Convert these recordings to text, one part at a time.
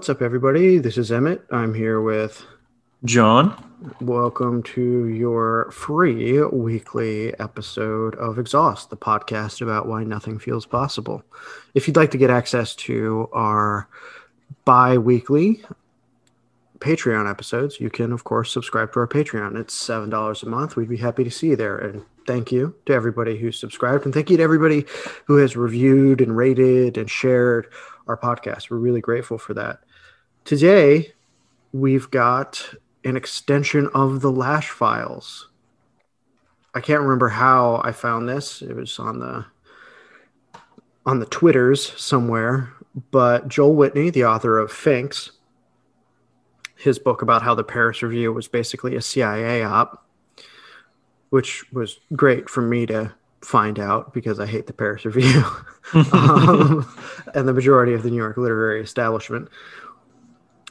What's up, everybody? This is Emmett. I'm here with John. Welcome to your free weekly episode of Exhaust, the podcast about why nothing feels possible. If you'd like to get access to our bi weekly Patreon episodes, you can, of course, subscribe to our Patreon. It's $7 a month. We'd be happy to see you there. And thank you to everybody who subscribed. And thank you to everybody who has reviewed and rated and shared our podcast. We're really grateful for that. Today, we've got an extension of the Lasch files. I can't remember how I found this. It was on the on the Twitters somewhere, but Joel Whitney, the author of Finks, his book about how the Paris Review was basically a CIA op, which was great for me to find out because I hate the Paris Review um, and the majority of the New York literary establishment.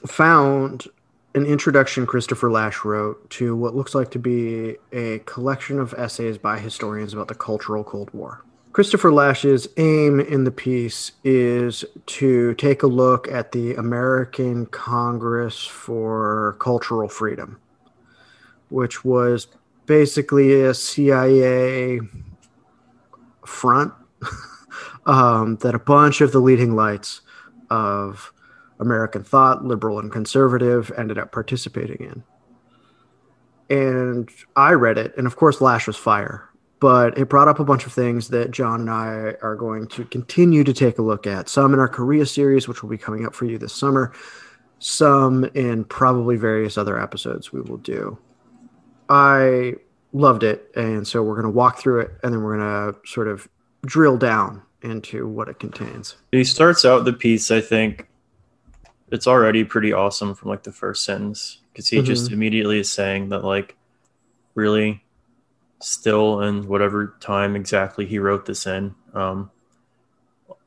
Found an introduction Christopher Lasch wrote to what looks like to be a collection of essays by historians about the cultural Cold War. Christopher Lasch's aim in the piece is to take a look at the American Congress for Cultural Freedom, which was basically a CIA front um, that a bunch of the leading lights of American thought, liberal and conservative, ended up participating in. And I read it, and of course, Lasch was fire, but it brought up a bunch of things that John and I are going to continue to take a look at. Some in our Korea series, which will be coming up for you this summer, some in probably various other episodes we will do. I loved it, and so we're going to walk through it, and then we're going to sort of drill down into what it contains. He starts out the piece, I think, it's already pretty awesome from like the first sentence because he mm-hmm. just immediately is saying that like really still in whatever time exactly he wrote this in um,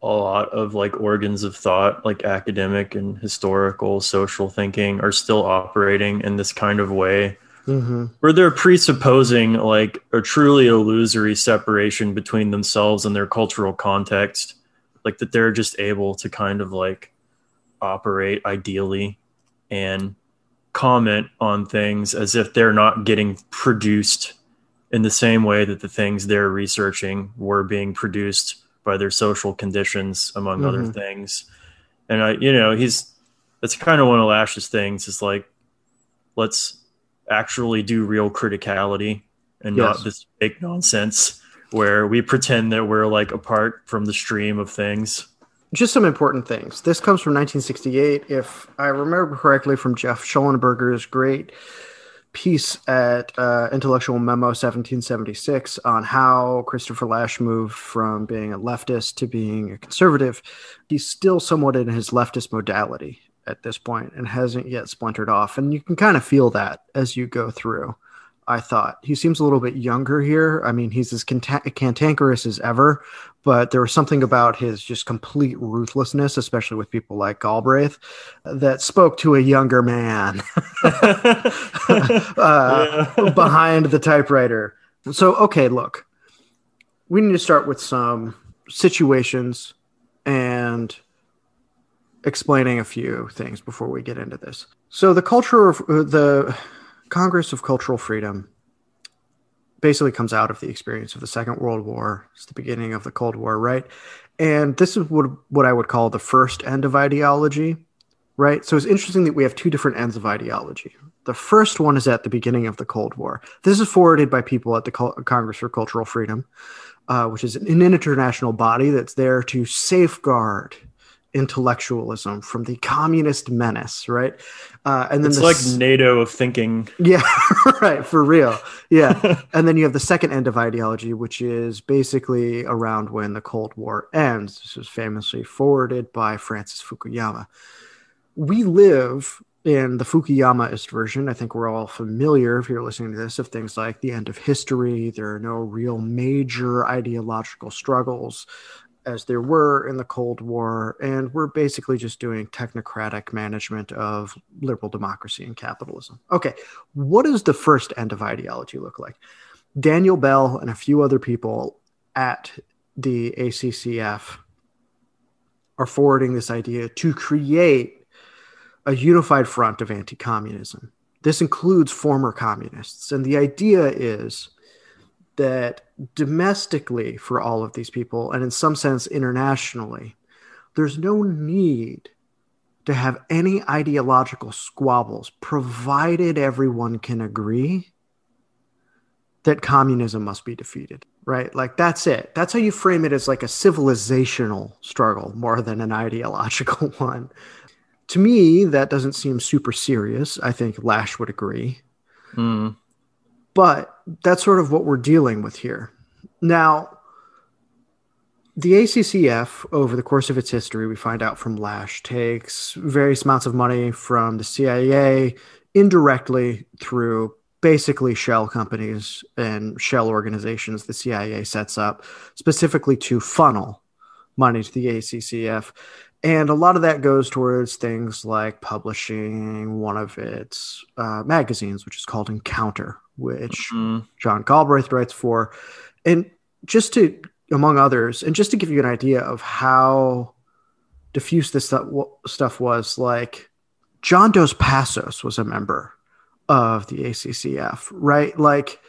a lot of like organs of thought like academic and historical social thinking are still operating in this kind of way mm-hmm. where they're presupposing like a truly illusory separation between themselves and their cultural context like that they're just able to kind of like operate ideally and comment on things as if they're not getting produced in the same way that the things they're researching were being produced by their social conditions among mm-hmm. other things and i you know he's that's kind of one of lasch's things is like let's actually do real criticality and yes. not this fake nonsense where we pretend that we're like apart from the stream of things just some important things. This comes from 1968. If I remember correctly from Jeff Shullenberger's great piece at uh, Intellectual Memo 1776 on how Christopher Lasch moved from being a leftist to being a conservative. He's still somewhat in his leftist modality at this point and hasn't yet splintered off. And you can kind of feel that as you go through. I thought he seems a little bit younger here. I mean, he's as cantankerous as ever, but there was something about his just complete ruthlessness, especially with people like Galbraith, that spoke to a younger man uh, behind the typewriter. So, okay, look, we need to start with some situations and explaining a few things before we get into this. So, the culture of uh, the Congress of Cultural Freedom basically comes out of the experience of the Second World War. It's the beginning of the Cold War, right? And this is what, what I would call the first end of ideology, right? So it's interesting that we have two different ends of ideology. The first one is at the beginning of the Cold War. This is forwarded by people at the Congress for Cultural Freedom, uh, which is an international body that's there to safeguard intellectualism from the communist menace, right? Uh, and then it's the, like NATO of thinking. Yeah, right, for real. Yeah, and then you have the second end of ideology, which is basically around when the Cold War ends. This was famously forwarded by Francis Fukuyama. We live in the Fukuyamaist version. I think we're all familiar, if you're listening to this, of things like the end of history. There are no real major ideological struggles as there were in the Cold War, and we're basically just doing technocratic management of liberal democracy and capitalism. Okay, what does the first end of ideology look like? Daniel Bell and a few other people at the ACCF are forwarding this idea to create a unified front of anti communism. This includes former communists. And the idea is that domestically, for all of these people, and in some sense internationally, there's no need to have any ideological squabbles, provided everyone can agree that communism must be defeated, right? Like that's it. That's how you frame it as like a civilizational struggle more than an ideological one. To me, that doesn't seem super serious. I think Lasch would agree. Mm. But that's sort of what we're dealing with here. Now, the ACCF, over the course of its history, we find out from Lasch, takes various amounts of money from the CIA indirectly through basically shell companies and shell organizations the CIA sets up specifically to funnel money to the ACCF. And a lot of that goes towards things like publishing one of its uh, magazines, which is called Encounter, which mm-hmm. John Galbraith writes for. And just to, among others, and just to give you an idea of how diffuse this stuff, stuff was, like John Dos Passos was a member of the ACCF, right? Like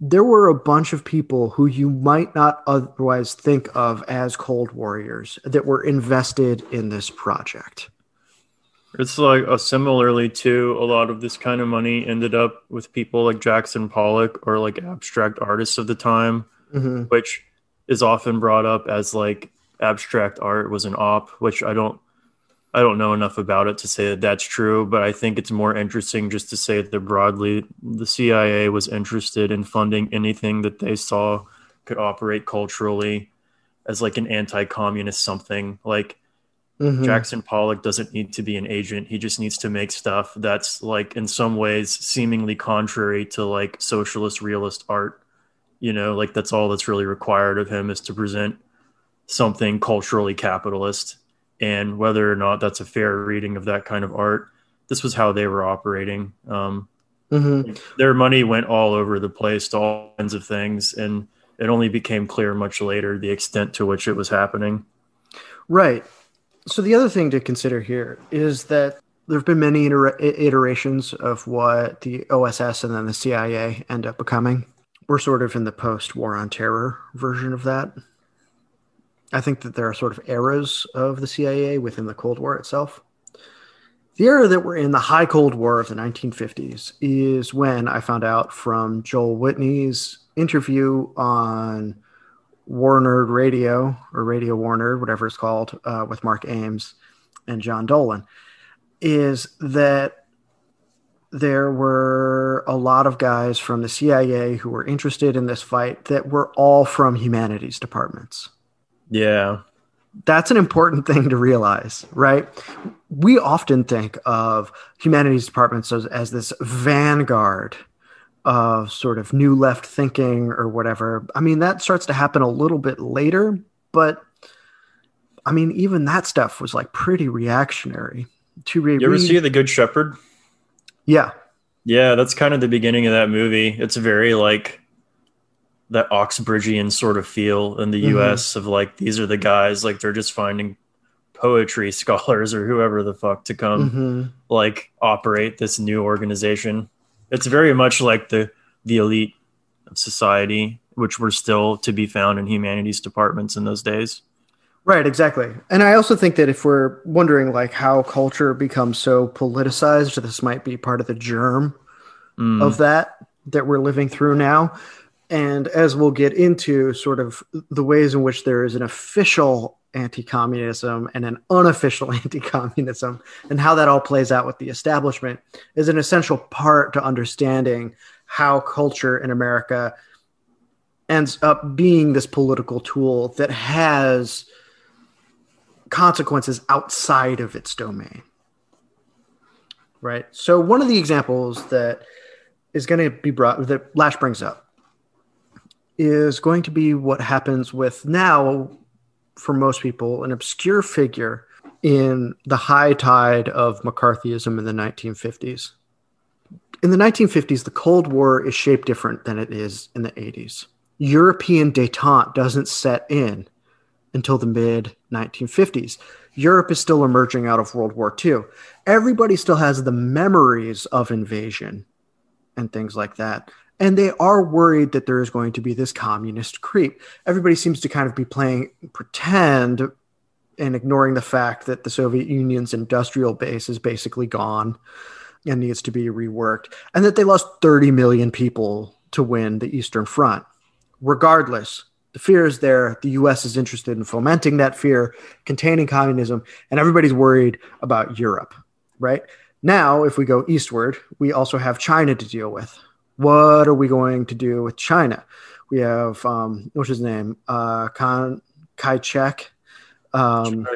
there were a bunch of people who you might not otherwise think of as cold warriors that were invested in this project. It's like uh, similarly to a lot of this kind of money ended up with people like Jackson Pollock or like abstract artists of the time, mm-hmm. which is often brought up as like abstract art was an op, which I don't I don't know enough about it to say that that's true, but I think it's more interesting just to say that broadly the CIA was interested in funding anything that they saw could operate culturally as like an anti-communist something. Like mm-hmm. Jackson Pollock doesn't need to be an agent; he just needs to make stuff that's like in some ways seemingly contrary to like socialist realist art. You know, like that's all that's really required of him is to present something culturally capitalist and whether or not that's a fair reading of that kind of art. This was how they were operating. Um, mm-hmm. Their money went all over the place to all kinds of things, and it only became clear much later the extent to which it was happening. Right. So the other thing to consider here is that there have been many iter- iterations of what the OSS and then the CIA end up becoming. We're sort of in the post-war on terror version of that. I think that there are sort of eras of the CIA within the Cold War itself. The era that we're in, the high Cold War of the 1950s, is when I found out from Joel Whitney's interview on War Nerd Radio or Radio War Nerd, whatever it's called, uh, with Mark Ames and John Dolan, is that there were a lot of guys from the CIA who were interested in this fight that were all from humanities departments. Yeah. That's an important thing to realize, right? We often think of humanities departments as, as this vanguard of sort of new left thinking or whatever. I mean, that starts to happen a little bit later, but I mean, even that stuff was like pretty reactionary. To read, you ever see The Good Shepherd? Yeah, yeah, that's kind of the beginning of that movie. It's very like that Oxbridgian sort of feel in the mm-hmm. US of like these are the guys like they're just finding poetry scholars or whoever the fuck to come mm-hmm. like operate this new organization. It's very much like the the elite of society, which were still to be found in humanities departments in those days. Right, exactly. And I also think that if we're wondering like how culture becomes so politicized, this might be part of the germ mm. of that that we're living through now. And as we'll get into, sort of the ways in which there is an official anti communism and an unofficial anti communism, and how that all plays out with the establishment is an essential part to understanding how culture in America ends up being this political tool that has consequences outside of its domain. Right. So, one of the examples that is going to be brought that lasch brings up is going to be what happens with now, for most people, an obscure figure in the high tide of McCarthyism in the 1950s. In the 1950s, the Cold War is shaped different than it is in the 80s. European detente doesn't set in until the mid 1950s. Europe is still emerging out of World War II. Everybody still has the memories of invasion and things like that. And they are worried that there is going to be this communist creep. Everybody seems to kind of be playing pretend and ignoring the fact that the Soviet Union's industrial base is basically gone and needs to be reworked, and that they lost 30 million people to win the Eastern Front. Regardless, the fear is there. The US is interested in fomenting that fear, containing communism, and everybody's worried about Europe, right? Now, if we go eastward, we also have China to deal with. What are we going to do with China? We have, um, what's his name? Uh, Kan Kai Chek. Um,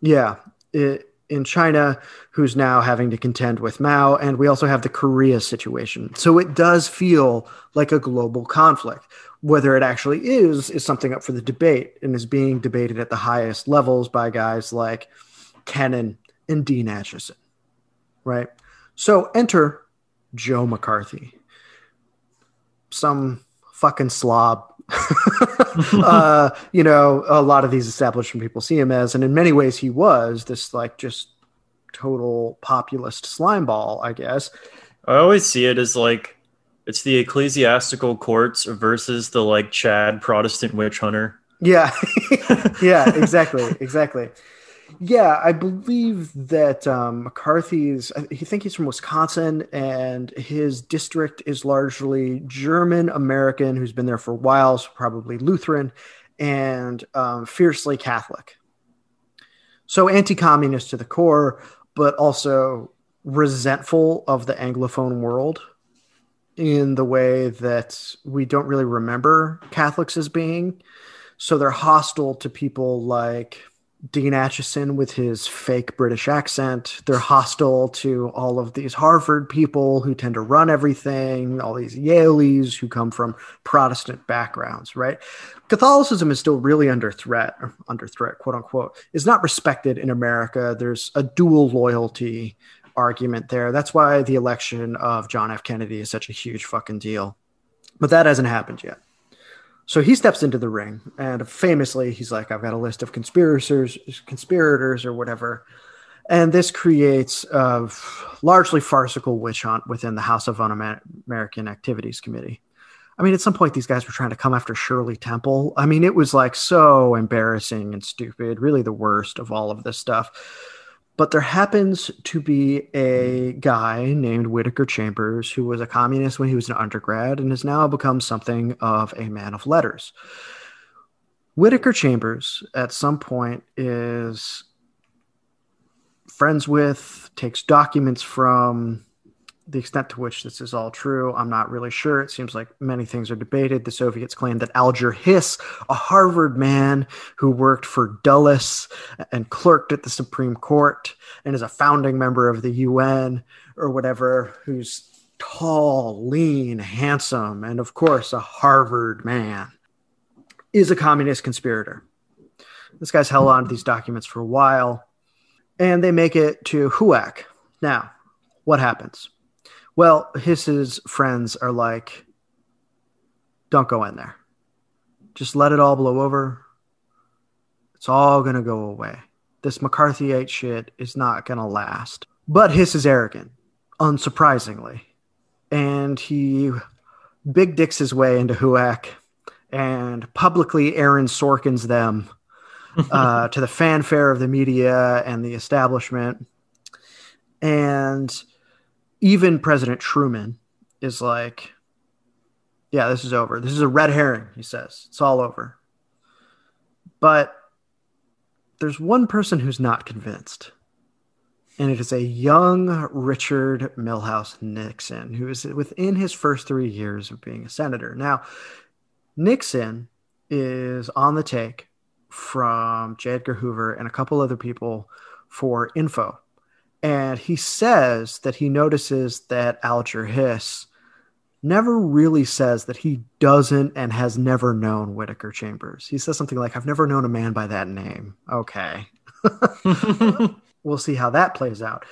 yeah, it, in China, who's now having to contend with Mao. And we also have the Korea situation. So it does feel like a global conflict. Whether it actually is, is something up for the debate and is being debated at the highest levels by guys like Kennan and Dean Acheson. Right? So enter Joe McCarthy, some fucking slob. uh, you know, a lot of these establishment people see him as, and in many ways he was this like just total populist slimeball, I guess. I always see it as like it's the ecclesiastical courts versus the like Chad Protestant witch hunter. Yeah. yeah, exactly. exactly. Yeah, I believe that um, McCarthy's, I think he's from Wisconsin, and his district is largely German American who's been there for a while, so probably Lutheran, and um, fiercely Catholic. So anti communist to the core, but also resentful of the Anglophone world in the way that we don't really remember Catholics as being. So they're hostile to people like Dean Acheson with his fake British accent. They're hostile to all of these Harvard people who tend to run everything, all these Yaleys who come from Protestant backgrounds, right? Catholicism is still really under threat, under threat, quote unquote, is not respected in America. There's a dual loyalty argument there. That's why the election of John F. Kennedy is such a huge fucking deal. But that hasn't happened yet. So he steps into the ring, and famously, he's like, "I've got a list of conspirators, conspirators, or whatever." And this creates a largely farcical witch hunt within the House of Un-American Activities Committee. I mean, at some point, these guys were trying to come after Shirley Temple. I mean, it was like so embarrassing and stupid, really the worst of all of this stuff. But there happens to be a mm. guy named Whittaker Chambers who was a communist when he was an undergrad and has now become something of a man of letters. Whittaker Chambers, at some point, is friends with, takes documents from, the extent to which this is all true, I'm not really sure. It seems like many things are debated. The Soviets claim that Alger Hiss, a Harvard man who worked for Dulles and clerked at the Supreme Court and is a founding member of the UN or whatever, who's tall, lean, handsome, and of course a Harvard man, is a communist conspirator. This guy's held on to these documents for a while, and they make it to HUAC. Now, what happens? Well, Hiss's friends are like, don't go in there. Just let it all blow over. It's all going to go away. This McCarthyite shit is not going to last. But Hiss is arrogant, unsurprisingly. And he big dicks his way into HUAC and publicly Aaron Sorkins them uh, to the fanfare of the media and the establishment. And even President Truman is like, yeah, this is over. This is a red herring, he says. It's all over. But there's one person who's not convinced. And it is a young Richard Milhous Nixon, who is within his first three years of being a senator. Now, Nixon is on the take from J. Edgar Hoover and a couple other people for info and he says that he notices that Alger Hiss never really says that he doesn't and has never known Whittaker Chambers. He says something like, I've never known a man by that name. Okay. we'll see how that plays out.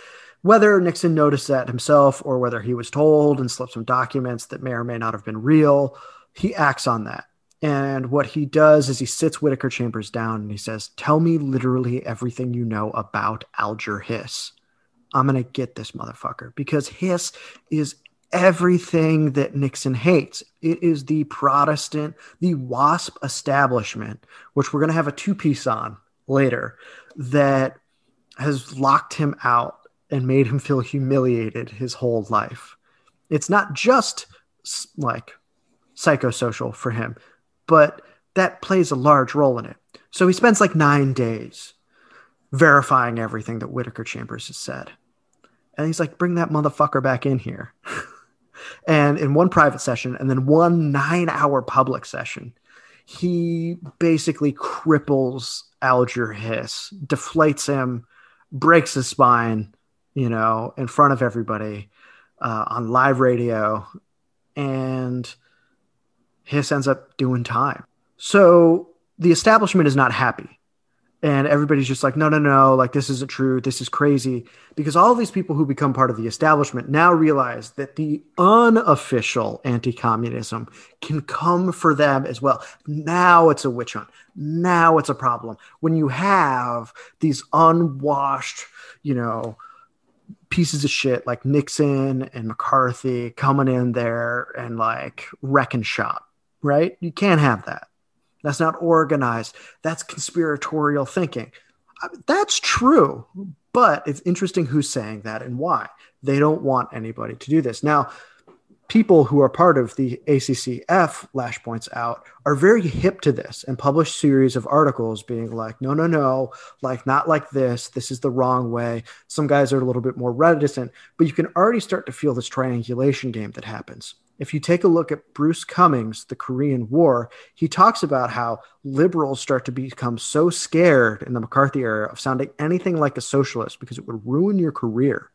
Whether Nixon noticed that himself or whether he was told and slipped some documents that may or may not have been real, he acts on that. And what he does is he sits Whittaker Chambers down and he says, Tell me literally everything you know about Alger Hiss. I'm going to get this motherfucker because Hiss is everything that Nixon hates. It is the Protestant, the WASP establishment, which we're going to have a two piece on later, that has locked him out and made him feel humiliated his whole life. It's not just like psychosocial for him, but that plays a large role in it. So he spends like nine days verifying everything that Whittaker Chambers has said. And he's like, bring that motherfucker back in here. and in one private session and then one nine hour public session, he basically cripples Alger Hiss, deflates him, breaks his spine, you know, in front of everybody uh, on live radio. And Hiss ends up doing time. So the establishment is not happy and everybody's just like no no no like this isn't true. This is crazy. Because all these people who become part of the establishment now realize that the unofficial anti-communism can come for them as well. Now it's a witch hunt. Now it's a problem. When you have these unwashed you know pieces of shit like nixon and mccarthy coming in there and like wrecking shop right? You can't have that that's not organized. That's conspiratorial thinking. That's true, but it's interesting who's saying that and why. They don't want anybody to do this. Now, people who are part of the ACCF, Lasch points out, are very hip to this and publish series of articles being like, no, no, no, like not like this. This is the wrong way. Some guys are a little bit more reticent, but you can already start to feel this triangulation game that happens if you take a look at Bruce Cumings, the Korean War, he talks about how liberals start to become so scared in the McCarthy era of sounding anything like a socialist because it would ruin your career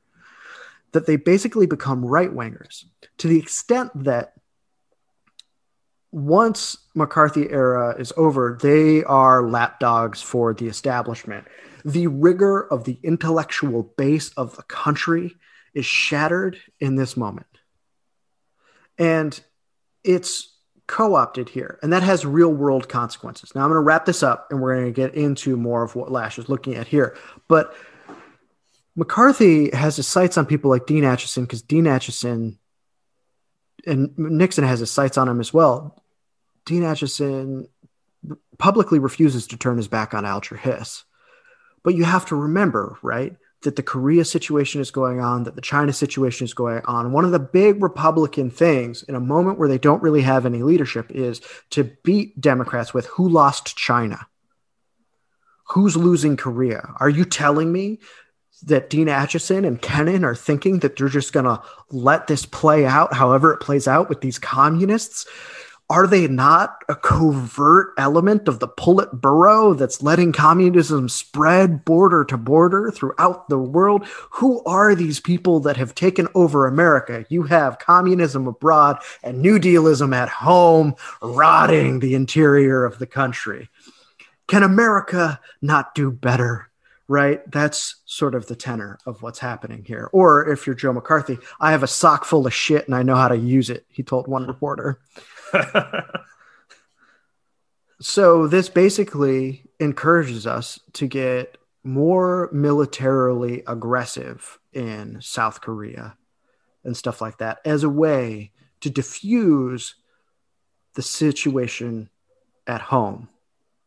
that they basically become right wingers to the extent that once McCarthy era is over, they are lapdogs for the establishment. The rigor of the intellectual base of the country is shattered in this moment and it's co-opted here and that has real world consequences. Now i'm going to wrap this up and we're going to get into more of what lasch is looking at here. But mccarthy has his sights on people like dean acheson because dean acheson and nixon has his sights on him as well. Dean acheson publicly refuses to turn his back on alger hiss. But you have to remember right that the Korea situation is going on, that the China situation is going on. One of the big Republican things in a moment where they don't really have any leadership is to beat Democrats with who lost China? Who's losing Korea? Are you telling me that Dean Acheson and Kennan are thinking that they're just going to let this play out however it plays out with these communists? Are they not a covert element of the Politburo that's letting communism spread border to border throughout the world? Who are these people that have taken over America? You have communism abroad and New Dealism at home, rotting the interior of the country. Can America not do better? Right? That's sort of the tenor of what's happening here. Or if you're Joe McCarthy, I have a sock full of shit and I know how to use it, he told one reporter. so this basically encourages us to get more militarily aggressive in South Korea and stuff like that as a way to diffuse the situation at home.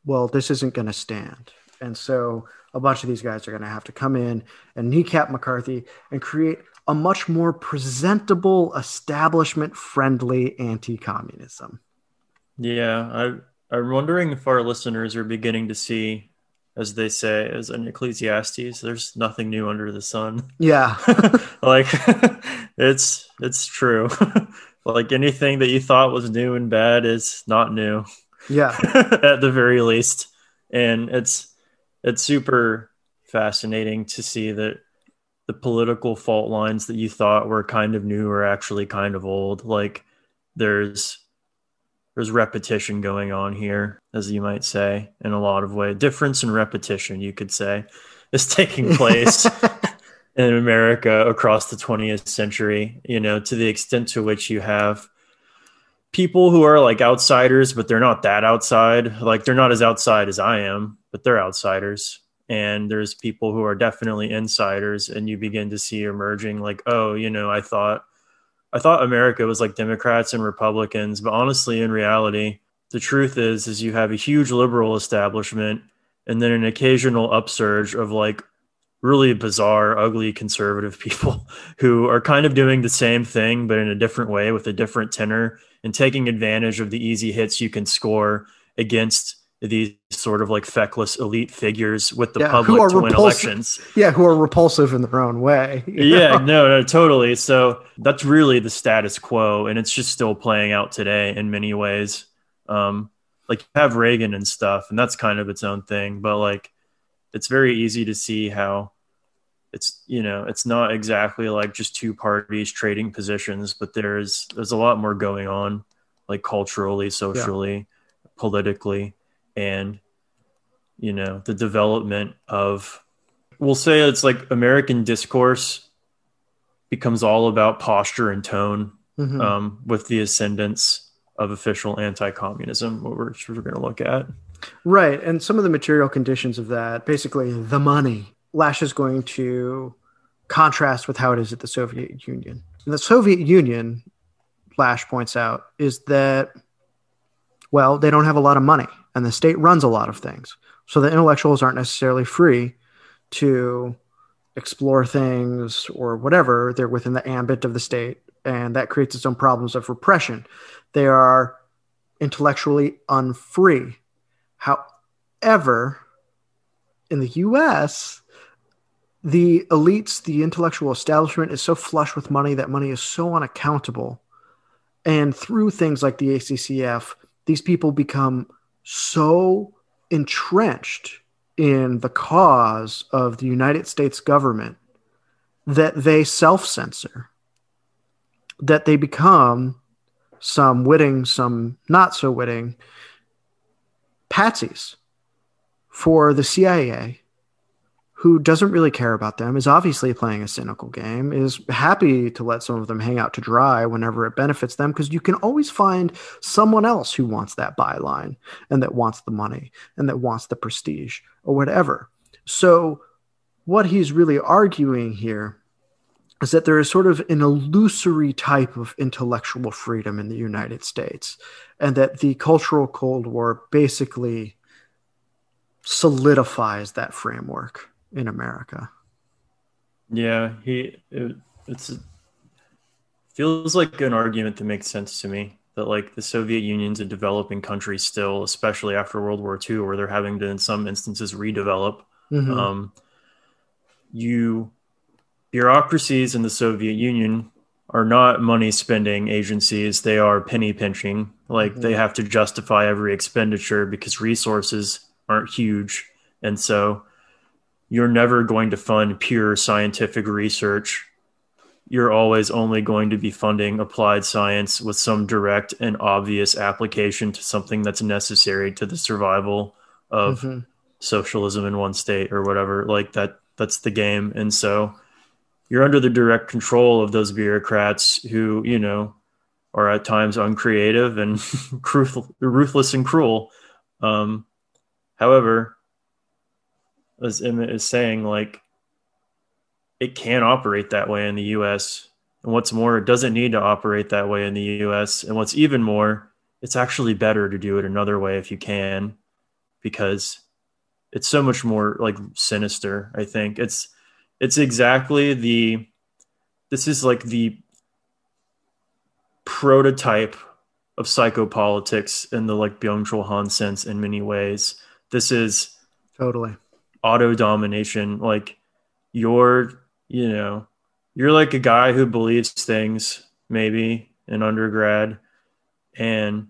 Well, this isn't going to stand. And so a bunch of these guys are going to have to come in and kneecap McCarthy and create a much more presentable, establishment friendly anti communism. Yeah, I, I'm wondering if our listeners are beginning to see, as they say, as an Ecclesiastes, there's nothing new under the sun. Yeah. like it's it's true. like anything that you thought was new and bad is not new. Yeah. At the very least. And it's it's super fascinating to see that the political fault lines that you thought were kind of new are actually kind of old. Like there's there's repetition going on here, as you might say, in a lot of way. Difference in repetition, you could say, is taking place in America across the 20th century. You know, to the extent to which you have people who are like outsiders, but they're not that outside. Like they're not as outside as I am, but they're outsiders. And there's people who are definitely insiders, and you begin to see emerging like, oh, you know, I thought I thought America was like Democrats and Republicans, but honestly, in reality, the truth is is you have a huge liberal establishment and then an occasional upsurge of like really bizarre, ugly conservative people who are kind of doing the same thing, but in a different way with a different tenor and taking advantage of the easy hits you can score against these sort of like feckless elite figures with the yeah, public to win elections. Yeah, who are repulsive in their own way. yeah, no, no, totally. So that's really the status quo, and it's just still playing out today in many ways. Um, like you have Reagan and stuff, and that's kind of its own thing. But like, it's very easy to see how it's you know it's not exactly like just two parties trading positions, but there's there's a lot more going on, like culturally, socially, yeah. politically, and you know the development of we'll say it's like American discourse becomes all about posture and tone mm-hmm. um, with the ascendance of official anti-communism, which we're going to look at. Right, and some of the material conditions of that, basically the money. Lasch is going to contrast with how it is at the Soviet Union. And the Soviet Union, Lasch points out, is that well, they don't have a lot of money, and the state runs a lot of things, so the intellectuals aren't necessarily free to explore things or whatever. They're within the ambit of the state, and that creates its own problems of repression. They are intellectually unfree. However, in the US, the elites, the intellectual establishment is so flush with money that money is so unaccountable. And through things like the ACCF, these people become so entrenched in the cause of the United States government that they self censor, that they become some witting, some not so witting patsies for the CIA who doesn't really care about them, is obviously playing a cynical game, is happy to let some of them hang out to dry whenever it benefits them, because you can always find someone else who wants that byline and that wants the money and that wants the prestige or whatever. So, what he's really arguing here is that there is sort of an illusory type of intellectual freedom in the United States, and that the Cultural Cold War basically solidifies that framework in America. Yeah, he it, it's feels like an argument that makes sense to me that like the Soviet Union's a developing country still, especially after World War II, where they're having to in some instances redevelop. Mm-hmm. Um, you bureaucracies in the Soviet Union are not money spending agencies. They are penny pinching. Like mm-hmm. they have to justify every expenditure because resources aren't huge. And so you're never going to fund pure scientific research. You're always only going to be funding applied science with some direct and obvious application to something that's necessary to the survival of mm-hmm. socialism in one state or whatever. Like that, that's the game. And so, you're under the direct control of those bureaucrats who, you know, are at times uncreative and ruthless and cruel. Um, however, as Emmett is saying, like it can operate that way in the U.S. And what's more, it doesn't need to operate that way in the U.S. And what's even more, it's actually better to do it another way if you can, because it's so much more like sinister. I think it's it's exactly the this is like the prototype of psychopolitics in the like Byung-Chul Han sense in many ways. This is totally auto domination. Like you're, you know, you're like a guy who believes things maybe in undergrad and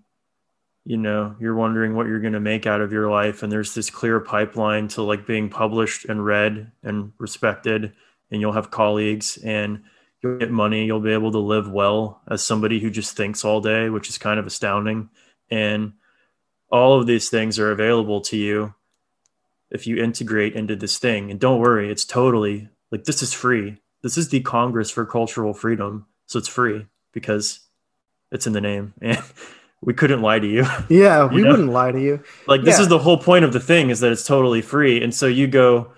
you know you're wondering what you're going to make out of your life and there's this clear pipeline to like being published and read and respected and you'll have colleagues and you'll get money you'll be able to live well as somebody who just thinks all day which is kind of astounding and all of these things are available to you if you integrate into this thing and don't worry it's totally like this is free this is the congress for cultural freedom so it's free because It's in the name, and we couldn't lie to you. Yeah, we know? wouldn't lie to you. Like this yeah. is the whole point of the thing is that it's totally free, and so you go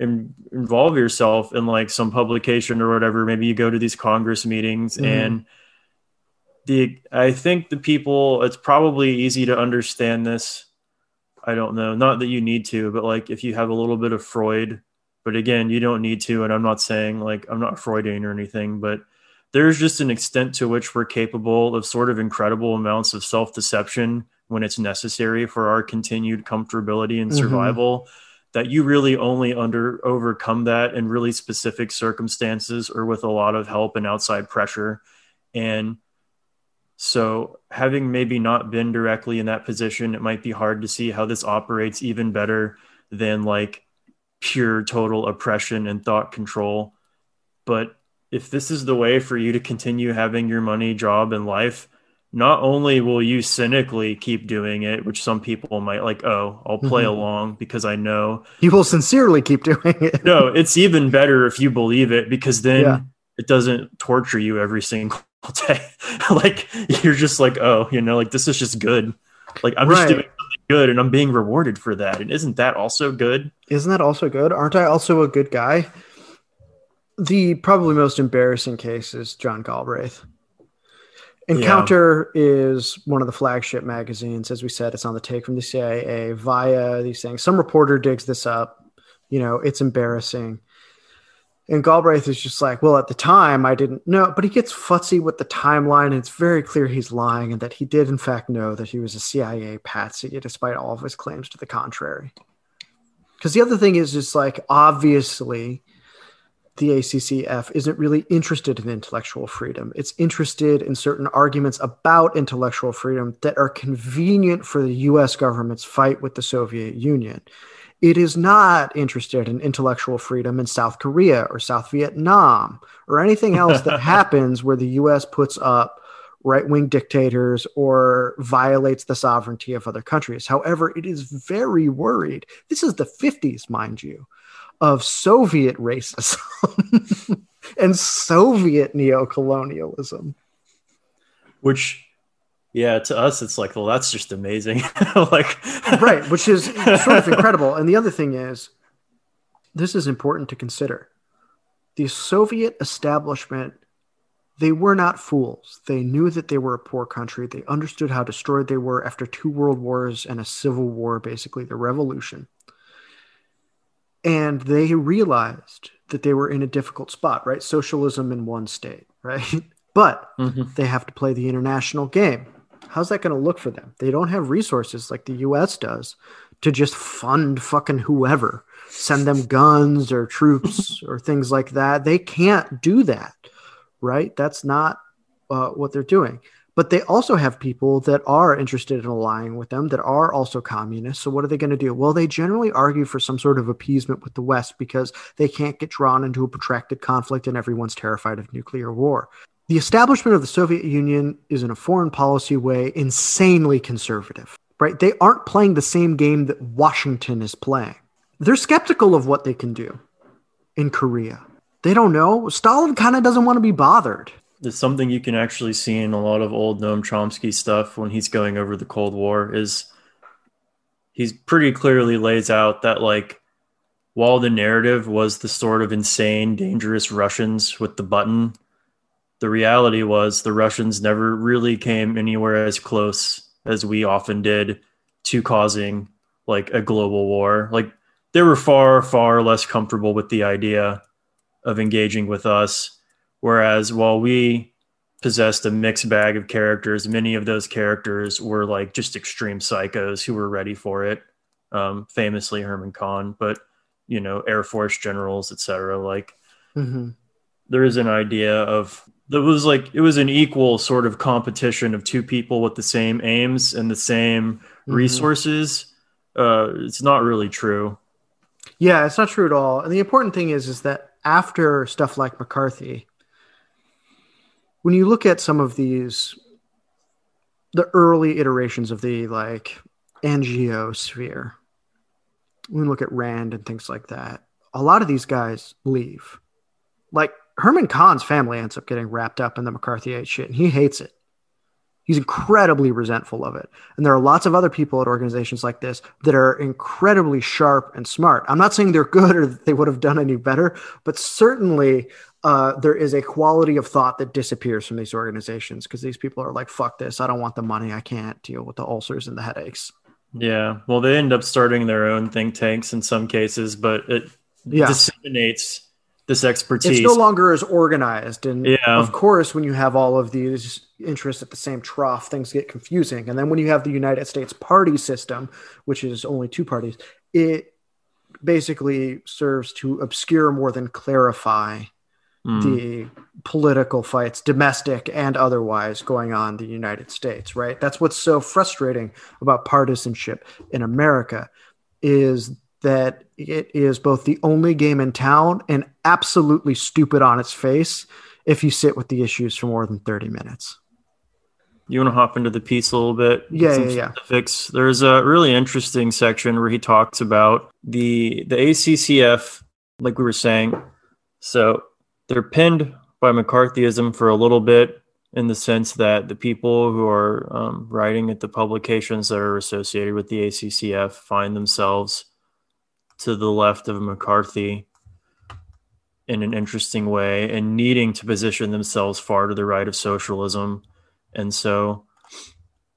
and involve yourself in like some publication or whatever. Maybe you go to these Congress meetings mm-hmm. and the I think the people it's probably easy to understand this. I don't know. Not that you need to, but like if you have a little bit of Freud, but again, you don't need to. And I'm not saying like I'm not Freudian or anything, but there's just an extent to which we're capable of sort of incredible amounts of self deception when it's necessary for our continued comfortability and mm-hmm. survival. Mm-hmm. That you really only under overcome that in really specific circumstances or with a lot of help and outside pressure. And so, having maybe not been directly in that position, it might be hard to see how this operates even better than like pure total oppression and thought control. But if this is the way for you to continue having your money, job, and life, not only will you cynically keep doing it, which some people might like, oh, I'll play mm-hmm. along because I know. You will sincerely keep doing it. no, it's even better if you believe it because then yeah. it doesn't torture you every single day. like you're just like, oh, you know, like this is just good. Like I'm right. just doing something good and I'm being rewarded for that. And isn't that also good? Isn't that also good? Aren't I also a good guy? The probably most embarrassing case is John Galbraith. Encounter yeah. is one of the flagship magazines. As we said, it's on the take from the CIA via these things. Some reporter digs this up. You know, it's embarrassing. And Galbraith is just like, well, at the time I didn't know, but he gets futzy with the timeline. And it's very clear he's lying and that he did, in fact, know that he was a CIA patsy, despite all of his claims to the contrary. Because the other thing is, just like, obviously, the ACCF isn't really interested in intellectual freedom. It's interested in certain arguments about intellectual freedom that are convenient for the US government's fight with the Soviet Union. It is not interested in intellectual freedom in South Korea or South Vietnam or anything else that happens where the US puts up right wing dictators or violates the sovereignty of other countries. However, it is very worried. This is the 50s, mind you, of Soviet racism and Soviet neocolonialism. Which yeah, to us, it's like, well, that's just amazing. like, right, which is sort of incredible. And the other thing is, this is important to consider. The Soviet establishment, they were not fools. They knew that they were a poor country. They understood how destroyed they were after two world wars and a civil war, basically, the revolution. And they realized that they were in a difficult spot, right? Socialism in one state, right? But mm-hmm. they have to play the international game how's that going to look for them? They don't have resources like the US does to just fund fucking whoever, send them guns or troops or things like that. They can't do that, right? That's not uh, what they're doing. But they also have people that are interested in allying with them that are also communists. So, what are they going to do? Well, they generally argue for some sort of appeasement with the West because they can't get drawn into a protracted conflict and everyone's terrified of nuclear war. The establishment of the Soviet Union is, in a foreign policy way, insanely conservative, right? They aren't playing the same game that Washington is playing. They're skeptical of what they can do in Korea. They don't know. Stalin kind of doesn't want to be bothered. It's something you can actually see in a lot of old Noam Chomsky stuff when he's going over the Cold War is he's pretty clearly lays out that like while the narrative was the sort of insane, dangerous Russians with the button the reality was the Russians never really came anywhere as close as we often did to causing like a global war. Like they were far, far less comfortable with the idea of engaging with us. Whereas while we possessed a mixed bag of characters, many of those characters were like just extreme psychos who were ready for it. Um, famously Herman Kahn, but you know, Air Force generals, etc. Like mm-hmm. there is an idea of it was like it was an equal sort of competition of two people with the same aims and the same mm-hmm. resources. Uh, it's not really true. Yeah, it's not true at all. And the important thing is, is that after stuff like McCarthy, when you look at some of these, the early iterations of the like NGO sphere, when we look at Rand and things like that, a lot of these guys leave. Like Herman Kahn's family ends up getting wrapped up in the McCarthyite shit, and he hates it. He's incredibly resentful of it. And there are lots of other people at organizations like this that are incredibly sharp and smart. I'm not saying they're good or that they would have done any better, but certainly uh, there is a quality of thought that disappears from these organizations because these people are like, fuck this. I don't want the money. I can't deal with the ulcers and the headaches. Yeah. Well, they end up starting their own think tanks in some cases, but it yeah. disseminates this expertise. It's no longer as organized. And yeah. of course, when you have all of these interests at the same trough, things get confusing. And then when you have the United States party system, which is only two parties, it basically serves to obscure more than clarify mm. the political fights, domestic and otherwise, going on in the United States, right? That's what's so frustrating about partisanship in America is that it is both the only game in town and absolutely stupid on its face if you sit with the issues for more than 30 minutes. You want to hop into the piece a little bit? Yeah, yeah, yeah. Specifics. There's a really interesting section where he talks about the the ACCF, like we were saying. So they're pinned by McCarthyism for a little bit, in the sense that the people who are um, writing at the publications that are associated with the ACCF find themselves to the left of McCarthy in an interesting way and needing to position themselves far to the right of socialism. And so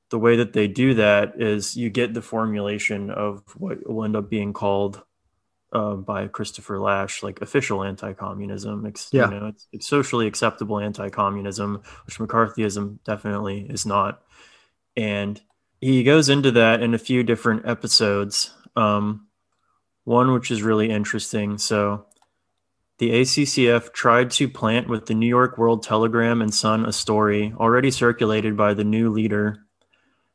the way that they do that is you get the formulation of what will end up being called uh, by Christopher Lasch, like official anti-communism. It's, yeah. You know, it's, it's socially acceptable anti-communism, which McCarthyism definitely is not. And he goes into that in a few different episodes. Um, one which is really interesting. So, the ACCF tried to plant with the New York World Telegram and Sun a story already circulated by the new leader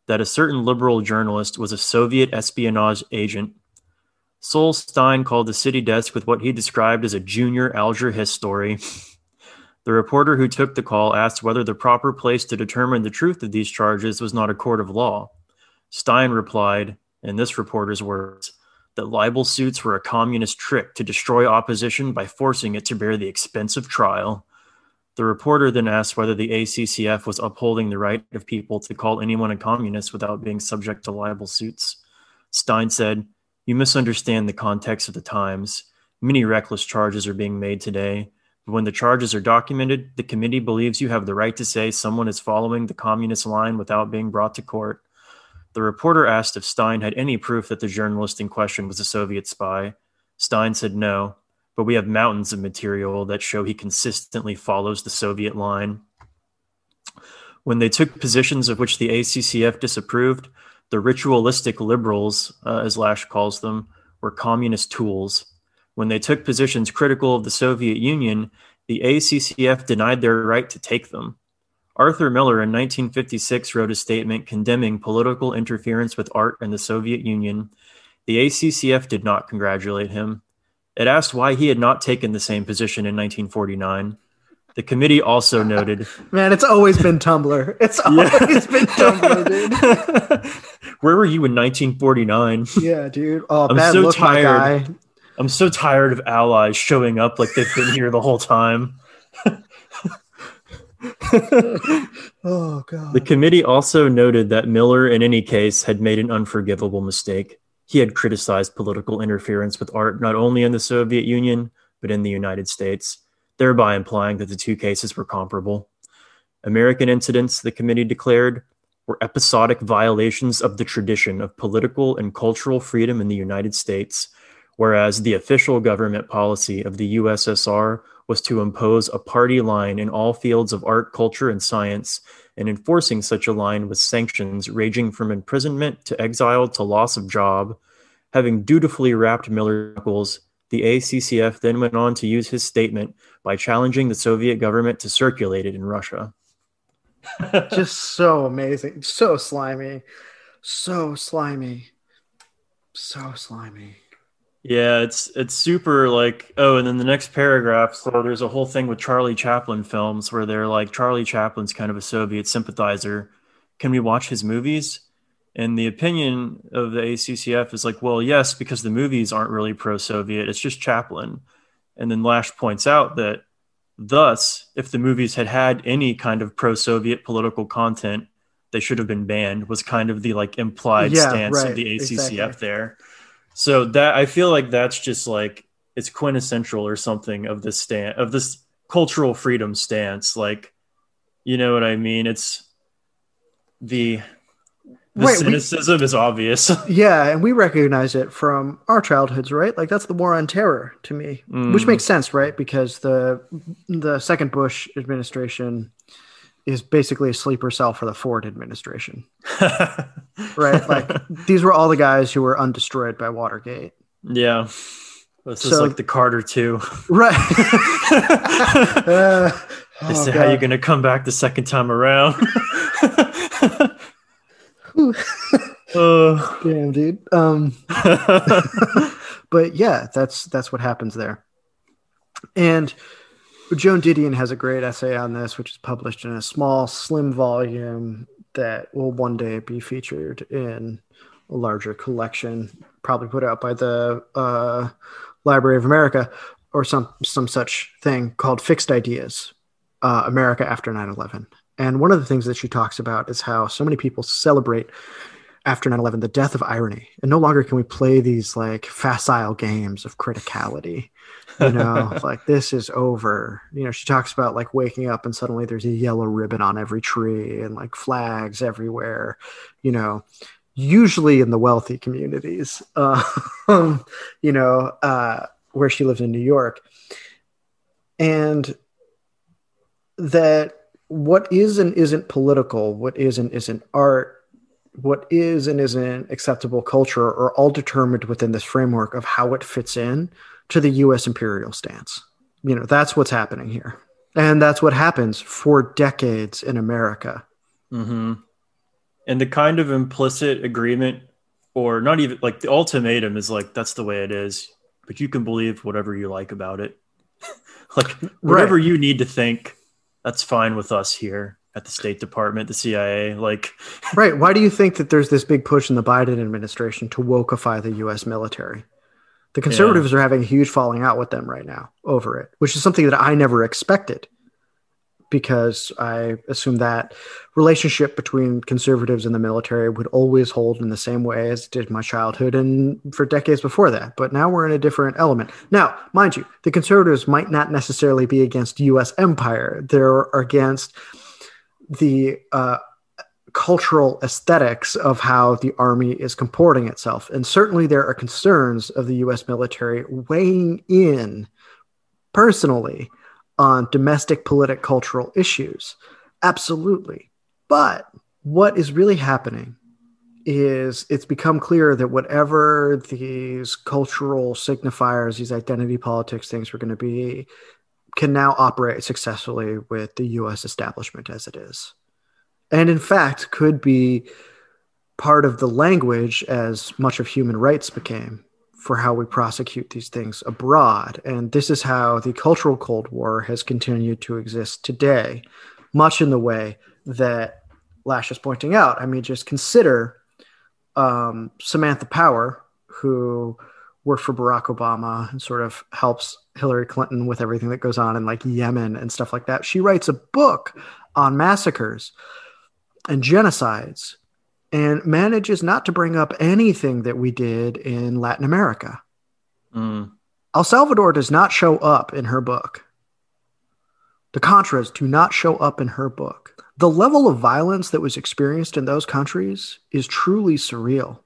that a certain liberal journalist was a Soviet espionage agent. Sol Stein called the city desk with what he described as a junior Alger Hiss story. The reporter who took the call asked whether the proper place to determine the truth of these charges was not a court of law. Stein replied, in this reporter's words, that libel suits were a communist trick to destroy opposition by forcing it to bear the expense of trial. The reporter then asked whether the ACCF was upholding the right of people to call anyone a communist without being subject to libel suits. Stein said, You misunderstand the context of the times. Many reckless charges are being made today. But when the charges are documented, the committee believes you have the right to say someone is following the communist line without being brought to court. The reporter asked if Stein had any proof that the journalist in question was a Soviet spy. Stein said no, but we have mountains of material that show he consistently follows the Soviet line. When they took positions of which the ACCF disapproved, the ritualistic liberals, uh, as Lasch calls them, were communist tools. When they took positions critical of the Soviet Union, the ACCF denied their right to take them. Arthur Miller in 1956 wrote a statement condemning political interference with art in the Soviet Union. The ACCF did not congratulate him. It asked why he had not taken the same position in 1949. The committee also noted Man, it's always been Tumblr. It's always yeah. been Tumblr, dude. Where were you in 1949? Yeah, dude. Oh, I'm bad so look, tired. I'm so tired of allies showing up like they've been here the whole time. oh god. The committee also noted that Miller in any case had made an unforgivable mistake. He had criticized political interference with art not only in the Soviet Union but in the United States, thereby implying that the two cases were comparable. American incidents, the committee declared, were episodic violations of the tradition of political and cultural freedom in the United States, whereas the official government policy of the USSR was to impose a party line in all fields of art, culture, and science, and enforcing such a line with sanctions ranging from imprisonment to exile to loss of job. Having dutifully wrapped Miller's knuckles, the ACCF then went on to use his statement by challenging the Soviet government to circulate it in Russia. Just so amazing. So slimy. So slimy. So slimy. Yeah, it's it's super like oh, and then the next paragraph. So there's a whole thing with Charlie Chaplin films where they're like Charlie Chaplin's kind of a Soviet sympathizer. Can we watch his movies? And the opinion of the ACCF is like, well, yes, because the movies aren't really pro-Soviet. It's just Chaplin. And then Lasch points out that thus, if the movies had had any kind of pro-Soviet political content, they should have been banned was kind of the like implied Yeah, stance right, of the ACCF exactly. there. So that I feel like that's just like it's quintessential or something of this stand of this cultural freedom stance. Like, you know what I mean? It's the the Right, we- cynicism is obvious. Yeah, and we recognize it from our childhoods, right? Like that's the war on terror to me, which Mm. makes sense, right? Because the the second Bush administration is basically a sleeper cell for the Ford administration, right? Like these were all the guys who were undestroyed by Watergate, yeah. This is like the Carter too. right? Uh, They oh, say how you gonna come back the second time around. Uh, Damn, dude. Um, but yeah, that's that's what happens there. And Joan Didion has a great essay on this, which is published in a small, slim volume that will one day be featured in a larger collection, probably put out by the uh, Library of America or some some such thing called Fixed Ideas: uh, America After 9/11. And one of the things that she talks about is how so many people celebrate after 9-11 the death of irony and no longer can we play these like facile games of criticality you know like this is over. You know she talks about like waking up and suddenly there's a yellow ribbon on every tree and like flags everywhere you know usually in the wealthy communities uh, you know uh, where she lives in new york. And that what is and isn't political what is and isn't art what is and isn't acceptable culture are all determined within this framework of how it fits in to the US imperial stance. You know, that's what's happening here. And that's what happens for decades in America. hmm And the kind of implicit agreement, or not even like the ultimatum, is like that's the way it is. But you can believe whatever you like about it. like whatever you need to think, that's fine with us here at the State Department, the CIA. Like, Right. Why do you think that there's this big push in the Biden administration to wokeify the US military? The conservatives are having a huge falling out with them right now over it, which is something that I never expected because I assumed that relationship between conservatives and the military would always hold in the same way as it did my childhood and for decades before that. But now we're in a different element. Now, mind you, the conservatives might not necessarily be against US empire. They're against the uh, cultural aesthetics of how the army is comporting itself. And certainly there are concerns of the US military weighing in personally on domestic politic cultural issues. Absolutely. But what is really happening is it's become clear that whatever these cultural signifiers, these identity politics things were going to be, can now operate successfully with the US establishment as it is. And in fact, could be part of the language as much of human rights became for how we prosecute these things abroad. And this is how the cultural Cold War has continued to exist today, much in the way that Lasch is pointing out. I mean, just consider um, Samantha Power, who worked for Barack Obama and sort of helps Hillary Clinton with everything that goes on in like Yemen and stuff like that. She writes a book on massacres and genocides and manages not to bring up anything that we did in Latin America. mm, El Salvador does not show up in her book. The Contras do not show up in her book. The level of violence that was experienced in those countries is truly surreal.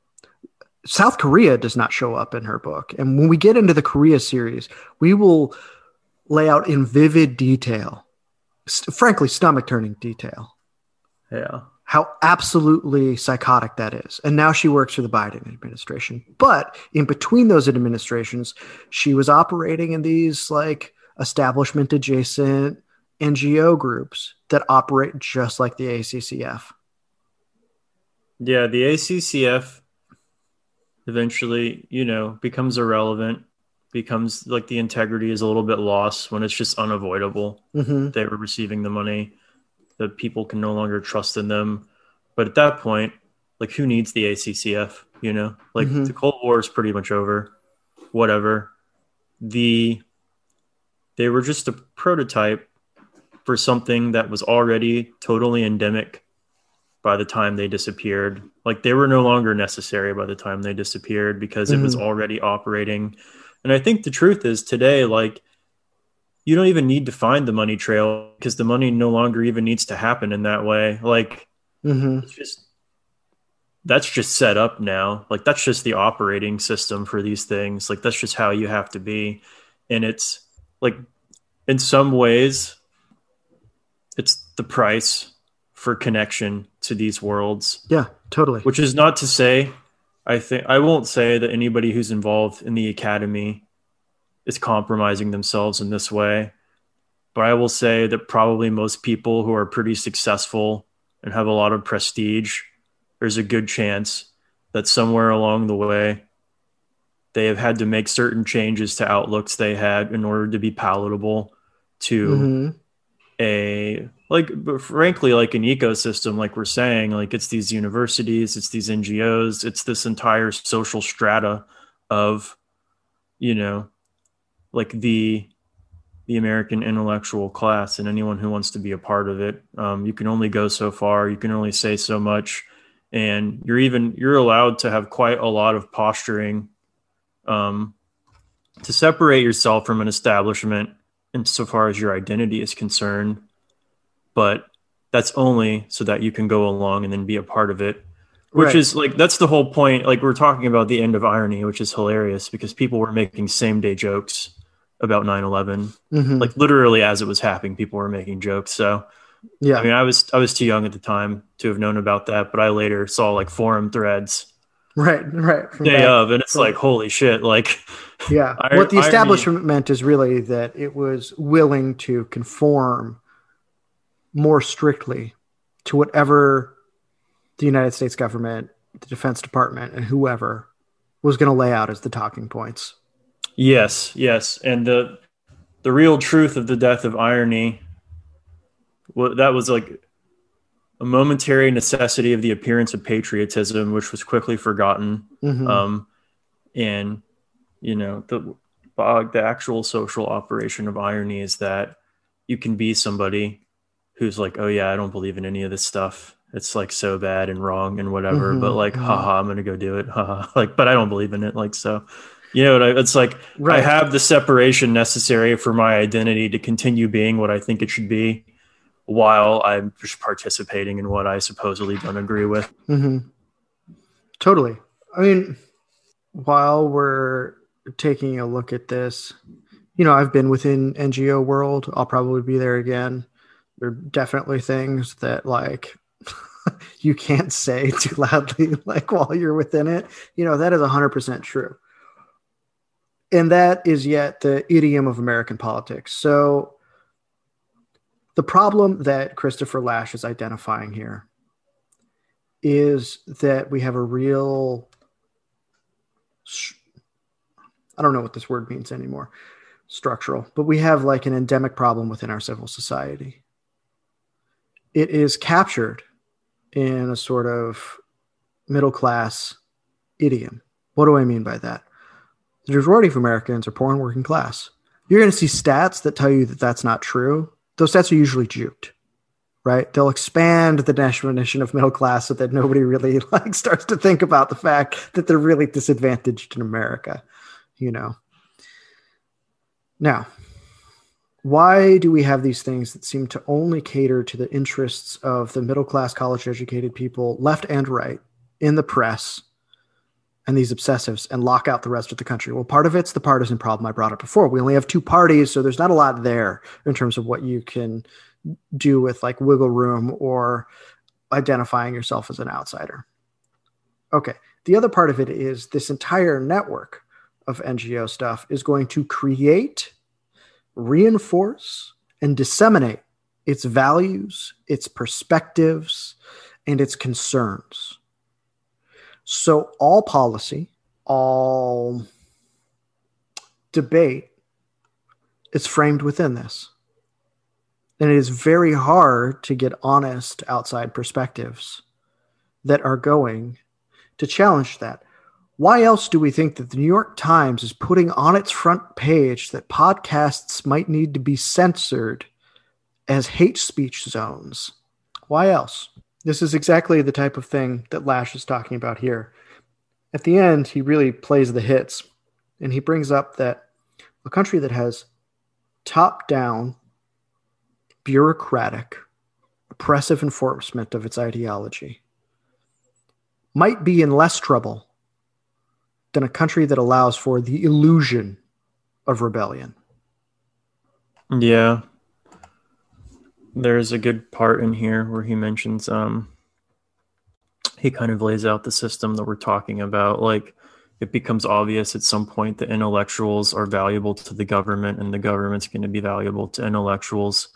South Korea does not show up in her book. And when we get into the Korea series, we will lay out in vivid detail, st- frankly, stomach turning detail, yeah. how absolutely psychotic that is. And now she works for the Biden administration. But in between those administrations, she was operating in these like establishment adjacent NGO groups that operate just like the ACCF. Yeah, the ACCF eventually, you know, becomes irrelevant, becomes like the integrity is a little bit lost when it's just unavoidable. hmm They were receiving the money, the people can no longer trust in them. But at that point, like who needs the ACCF, you know? Like Mhm. the Cold War is pretty much over. Whatever. The they were just a prototype for something that was already totally endemic by the time they disappeared. Like they were no longer necessary by the time they disappeared because mm-hmm. it was already operating. And I think the truth is today, like you don't even need to find the money trail because the money no longer even needs to happen in that way. Like mm-hmm. it's just that's just set up now. Like that's just the operating system for these things. Like that's just how you have to be. And it's like in some ways it's the price for connection to these worlds. Yeah, totally. Which is not to say I think I won't say that anybody who's involved in the academy is compromising themselves in this way. But I will say that probably most people who are pretty successful and have a lot of prestige, there's a good chance that somewhere along the way they have had to make certain changes to outlooks they had in order to be palatable to mm-hmm. a like frankly like an ecosystem like we're saying like it's these universities it's these ngos it's this entire social strata of you know like the the American intellectual class and anyone who wants to be a part of it. Um, you can only go so far. You can only say so much, and you're even you're allowed to have quite a lot of posturing um, to separate yourself from an establishment insofar as your identity is concerned. But that's only so that you can go along and then be a part of it. Which right. is like that's the whole point. Like we're talking about the end of irony, which is hilarious because people were making same day jokes about 9-11 mm-hmm. like literally as it was happening people were making jokes so yeah i mean i was i was too young at the time to have known about that but i later saw like forum threads right right day that. of and it's like holy shit like yeah I, what the establishment irony. meant is really that it was willing to conform more strictly to whatever the united states government the defense department and whoever was going to lay out as the talking points Yes, yes, and the the real truth of the death of irony. Well, that was like a momentary necessity of the appearance of patriotism, which was quickly forgotten. Mm-hmm. Um, and you know the the actual social operation of irony is that you can be somebody who's like, oh yeah, I don't believe in any of this stuff. It's like so bad and wrong and whatever. Mm-hmm, but like, mm-hmm. haha, I'm gonna go do it. Haha. like, but I don't believe in it. Like so. You know, it's like right. I have the separation necessary for my identity to continue being what I think it should be, while I'm just participating in what I supposedly don't agree with. Mm-hmm. Totally. I mean, while we're taking a look at this, you know, I've been within NGO world. I'll probably be there again. There are definitely things that like you can't say too loudly, like while you're within it. You know, that is hundred percent true and that is yet the idiom of American politics. So the problem that Christopher Lasch is identifying here is that we have a real I don't know what this word means anymore structural but we have like an endemic problem within our civil society. It is captured in a sort of middle class idiom. What do i mean by that the majority of Americans are poor and working class. You're going to see stats that tell you that that's not true. Those stats are usually juked, right? They'll expand the definition of middle class so that nobody really like starts to think about the fact that they're really disadvantaged in America, you know. Now, why do we have these things that seem to only cater to the interests of the middle class college educated people left and right in the press and these obsessives and lock out the rest of the country. Well, part of it's the partisan problem I brought up before. We only have two parties, so there's not a lot there in terms of what you can do with like wiggle room or identifying yourself as an outsider. Okay. The other part of it is this entire network of NGO stuff is going to create, reinforce, and disseminate its values, its perspectives, and its concerns so all policy, all debate is framed within this. And it is very hard to get honest outside perspectives that are going to challenge that. Why else do we think that the New York Times is putting on its front page that podcasts might need to be censored as hate speech zones? Why else? This is exactly the type of thing that Lasch is talking about here. At the end, he really plays the hits and he brings up that a country that has top down, bureaucratic, oppressive enforcement of its ideology might be in less trouble than a country that allows for the illusion of rebellion. Yeah. There's a good part in here where he mentions um he kind of lays out the system that we're talking about. Like it becomes obvious at some point that intellectuals are valuable to the government and the government's going to be valuable to intellectuals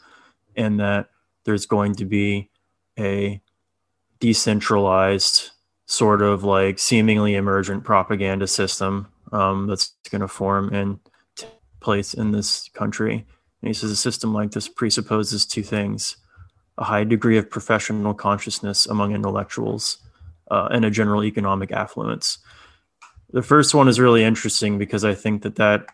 and that there's going to be a decentralized sort of like seemingly emergent propaganda system um, that's going to form and take place in this country and he says a system like this presupposes two things a high degree of professional consciousness among intellectuals uh, and a general economic affluence. The first one is really interesting because I think that that,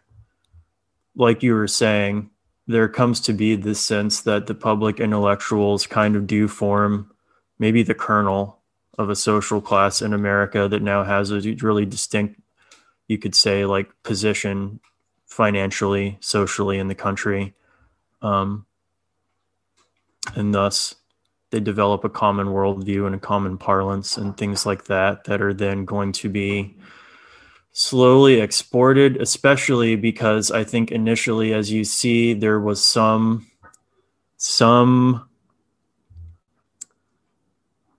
like you were saying, there comes to be this sense that the public intellectuals kind of do form maybe the kernel of a social class in America that now has a really distinct, you could say, like position financially, socially in the country. Um, and thus, they develop a common worldview and a common parlance and things like that that are then going to be slowly exported, especially because I think initially, as you see, there was some some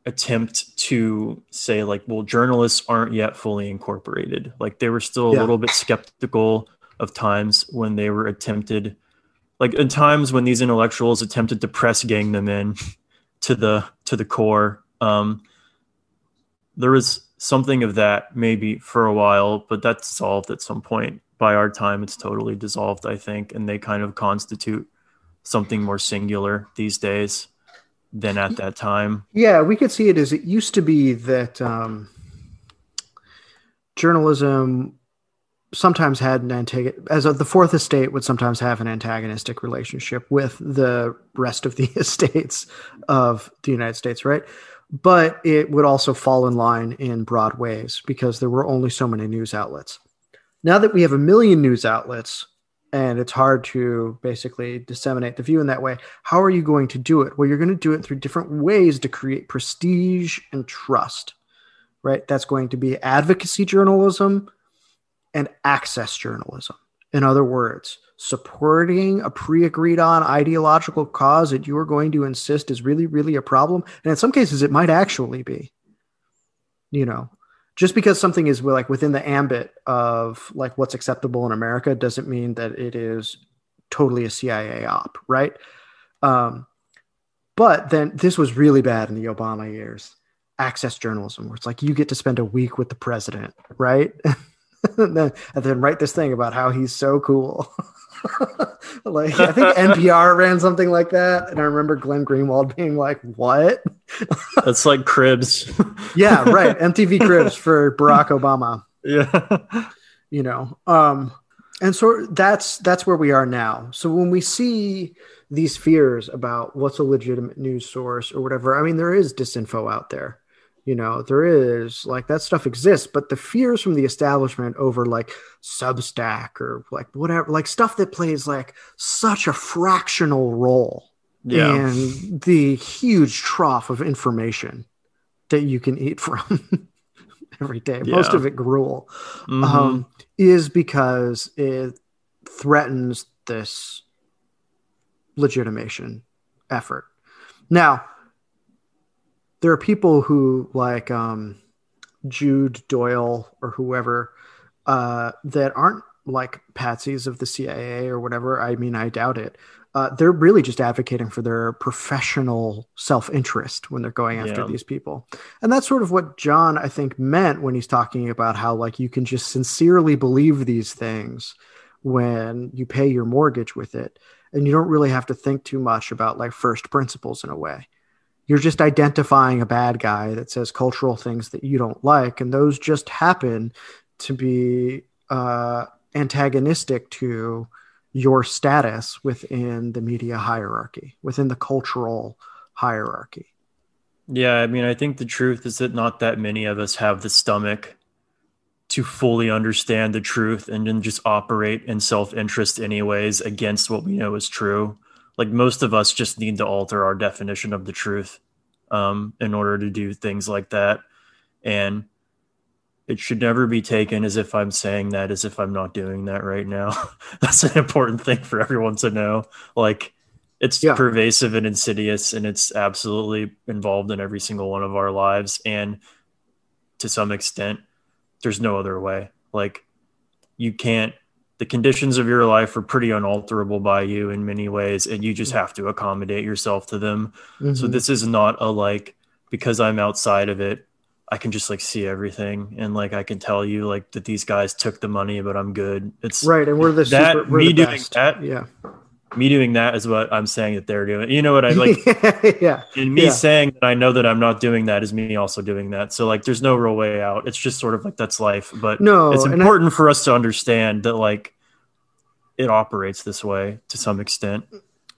attempt to say like well journalists aren't yet fully incorporated like they were still a yeah. little bit skeptical of times when they were attempted like in times when these intellectuals attempted to press gang them in to the to the core um there was something of that maybe for a while, but that's solved at some point. By our time, it's totally dissolved, I think, and they kind of constitute something more singular these days than at that time. Yeah, we could see it as it used to be that um, journalism sometimes had an antagonist, as a, the fourth estate would sometimes have an antagonistic relationship with the rest of the estates of the United States, right? but it would also fall in line in broad ways because there were only so many news outlets. Now that we have a million news outlets and it's hard to basically disseminate the view in that way, how are you going to do it? Well, you're going to do it through different ways to create prestige and trust, right? That's going to be advocacy journalism and access journalism. In other words, supporting a pre-agreed on ideological cause that you are going to insist is really really a problem. And in some cases it might actually be you know just because something is like within the ambit of like what's acceptable in america doesn't mean that it is totally a cia op right? Um, but then this was really bad in the obama years access journalism where it's like you get to spend a week with the president right and, then, and then write this thing about how he's so cool like I think NPR ran something like that, and I remember Glenn Greenwald being like, "What?" That's like Cribs. yeah, right. MTV Cribs for Barack Obama. Yeah, you know, um, and so that's that's where we are now. So when we see these fears about what's a legitimate news source or whatever, I mean, there is disinfo out there you know there is like that stuff exists but the fears from the establishment over like substack or like whatever like stuff that plays like such a fractional role yeah. in the huge trough of information that you can eat from every day yeah. most of it gruel mm-hmm. um, is because it threatens this legitimation effort now there are people who like um, Jude Doyle or whoever uh, that aren't like patsies of the CIA or whatever. I mean, I doubt it. Uh, they're really just advocating for their professional self interest when they're going after yeah. these people. And that's sort of what John, I think, meant when he's talking about how, like, you can just sincerely believe these things when you pay your mortgage with it. And you don't really have to think too much about, like, first principles in a way you're just identifying a bad guy that says cultural things that you don't like and those just happen to be uh, antagonistic to your status within the media hierarchy within the cultural hierarchy Yeah, I mean, I think the truth is that not that many of us have the stomach to fully understand the truth and then just operate in self interest, anyways, against what we know is true. Like most of us just need to alter our definition of the truth um, in order to do things like that. And it should never be taken as if I'm saying that as if I'm not doing that right now. That's an important thing for everyone to know. Like, it's yeah. pervasive and insidious, and it's absolutely involved in every single one of our lives. And to some extent, there's no other way. Like, you can't, the conditions of your life are pretty unalterable by you in many ways, and you just have to accommodate yourself to them. Mm-hmm. So, this is not a like, because I'm outside of it, I can just like see everything and like I can tell you like that these guys took the money, but I'm good. It's right, and we're the that super, we're me the doing that. Yeah, me doing that is what I'm saying that they're doing. You know what I like? yeah. And me yeah. saying that I know that I'm not doing that is me also doing that. So like, there's no real way out. It's just sort of like that's life. But no, it's important I, for us to understand that like it operates this way to some extent.